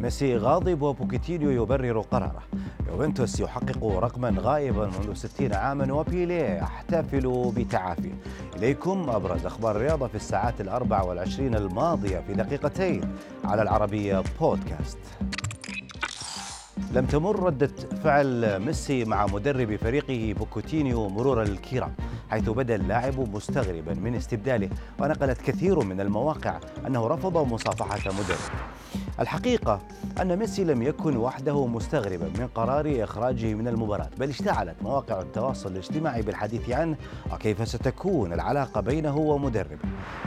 ميسي غاضب وبوكيتينو يبرر قراره. يوفنتوس يحقق رقما غائبا منذ 60 عاما وبيليه يحتفل بتعافيه إليكم أبرز أخبار الرياضة في الساعات الأربع والعشرين الماضية في دقيقتين على العربية بودكاست. لم تمر ردة فعل ميسي مع مدرب فريقه بوكيتينو مرور الكرام حيث بدا اللاعب مستغربا من استبداله ونقلت كثير من المواقع أنه رفض مصافحة مدرب. الحقيقة أن ميسي لم يكن وحده مستغربا من قرار إخراجه من المباراة بل اشتعلت مواقع التواصل الاجتماعي بالحديث عنه وكيف ستكون العلاقة بينه ومدربه.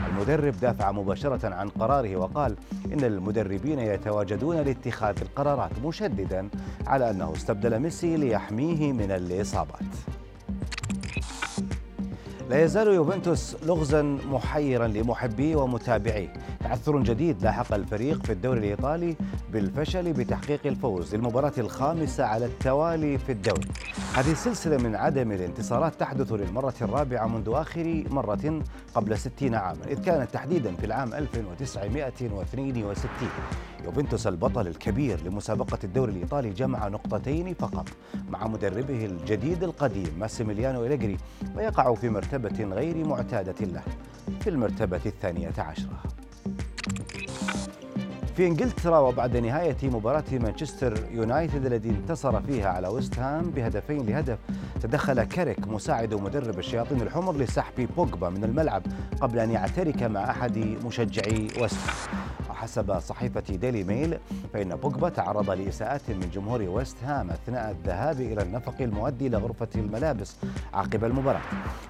المدرب دافع مباشرة عن قراره وقال إن المدربين يتواجدون لاتخاذ القرارات مشددا على أنه استبدل ميسي ليحميه من الإصابات. لا يزال يوفنتوس لغزا محيرا لمحبيه ومتابعيه. تعثر جديد لاحق الفريق في الدوري الإيطالي بالفشل بتحقيق الفوز للمباراة الخامسة على التوالي في الدوري. هذه سلسلة من عدم الانتصارات تحدث للمرة الرابعة منذ آخر مرة قبل ستين عاما إذ كانت تحديدا في العام 1962 يوفنتوس البطل الكبير لمسابقة الدوري الإيطالي جمع نقطتين فقط مع مدربه الجديد القديم ماسيميليانو إليجري ويقع في مرتبة غير معتادة له في المرتبة الثانية عشرة. في إنجلترا وبعد نهاية مباراة مانشستر يونايتد الذي انتصر فيها على ويست هام بهدفين لهدف تدخل كاريك مساعد مدرب الشياطين الحمر لسحب بوجبا من الملعب قبل أن يعترك مع أحد مشجعي ويست وحسب صحيفة ديلي ميل فإن بوجبا تعرض لإساءات من جمهور ويست هام أثناء الذهاب إلى النفق المؤدي إلى غرفة الملابس عقب المباراة.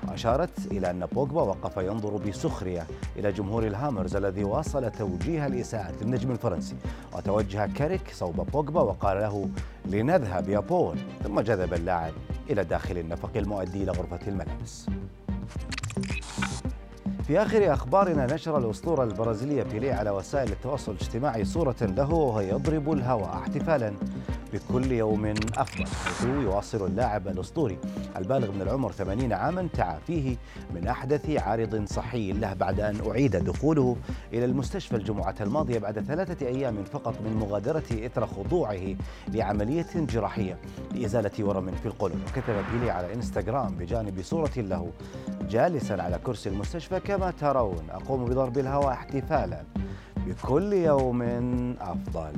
وأشارت إلى أن بوجبا وقف ينظر بسخرية إلى جمهور الهامرز الذي واصل توجيه الإساءات للنجم الفرنسي. وتوجه كاريك صوب بوجبا وقال له لنذهب يا بول. ثم جذب اللاعب إلى داخل النفق المؤدي إلى غرفة الملابس. في آخر أخبارنا نشر الأسطورة البرازيلية بيليه على وسائل التواصل الاجتماعي صورة له وهو يضرب الهواء. احتفالا. بكل يوم أفضل. حيث يواصل اللاعب الأسطوري البالغ من العمر 80 عاما تعافيه من أحدث عارض صحي له بعد أن أعيد دخوله إلى المستشفى الجمعة الماضية بعد ثلاثة أيام فقط من مغادرة إثر خضوعه لعملية جراحية لإزالة ورم في القولون وكتب بيلي على إنستغرام بجانب صورة له جالسا على كرسي المستشفى كما ترون. أقوم بضرب الهواء احتفالا. بكل يوم أفضل.